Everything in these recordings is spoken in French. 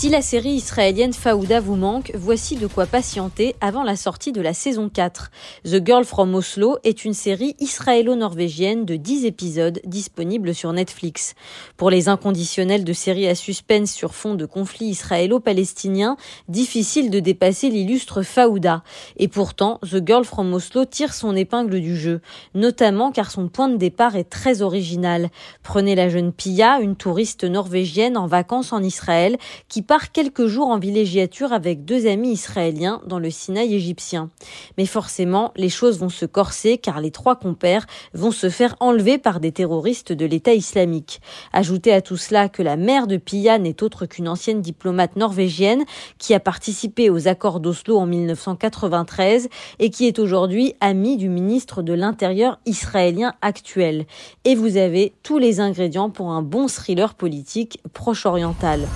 Si la série israélienne Faouda vous manque, voici de quoi patienter avant la sortie de la saison 4. The Girl from Oslo est une série israélo-norvégienne de 10 épisodes disponible sur Netflix. Pour les inconditionnels de séries à suspense sur fond de conflit israélo-palestinien, difficile de dépasser l'illustre Faouda. Et pourtant, The Girl from Oslo tire son épingle du jeu, notamment car son point de départ est très original. Prenez la jeune Pia, une touriste norvégienne en vacances en Israël, qui part quelques jours en villégiature avec deux amis israéliens dans le Sinaï égyptien. Mais forcément, les choses vont se corser car les trois compères vont se faire enlever par des terroristes de l'État islamique. Ajoutez à tout cela que la mère de Pia n'est autre qu'une ancienne diplomate norvégienne qui a participé aux accords d'Oslo en 1993 et qui est aujourd'hui amie du ministre de l'Intérieur israélien actuel. Et vous avez tous les ingrédients pour un bon thriller politique proche-oriental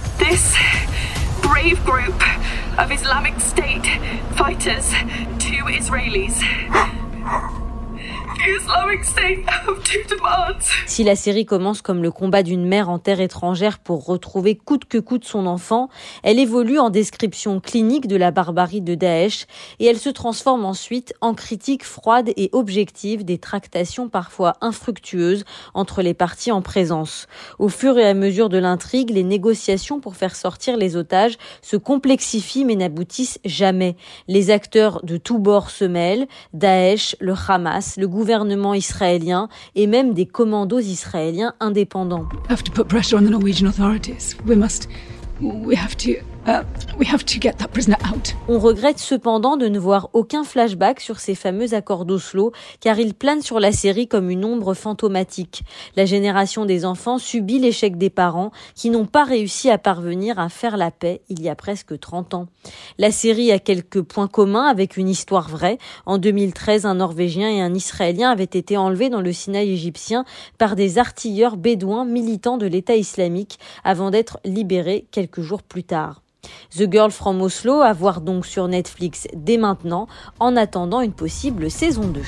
brave group of Islamic State fighters, two Israelis. Si la série commence comme le combat d'une mère en terre étrangère pour retrouver coûte que coûte son enfant, elle évolue en description clinique de la barbarie de Daesh et elle se transforme ensuite en critique froide et objective des tractations parfois infructueuses entre les parties en présence. Au fur et à mesure de l'intrigue, les négociations pour faire sortir les otages se complexifient mais n'aboutissent jamais. Les acteurs de tous bords se mêlent, Daesh, le Hamas, le gouvernement gouvernement israélien et même des commandos israéliens indépendants. Uh, On regrette cependant de ne voir aucun flashback sur ces fameux accords d'Oslo, car ils planent sur la série comme une ombre fantomatique. La génération des enfants subit l'échec des parents qui n'ont pas réussi à parvenir à faire la paix il y a presque 30 ans. La série a quelques points communs avec une histoire vraie. En 2013, un Norvégien et un Israélien avaient été enlevés dans le Sinaï égyptien par des artilleurs bédouins militants de l'État islamique avant d'être libérés quelques jours plus tard. The Girl from Oslo à voir donc sur Netflix dès maintenant en attendant une possible saison 2.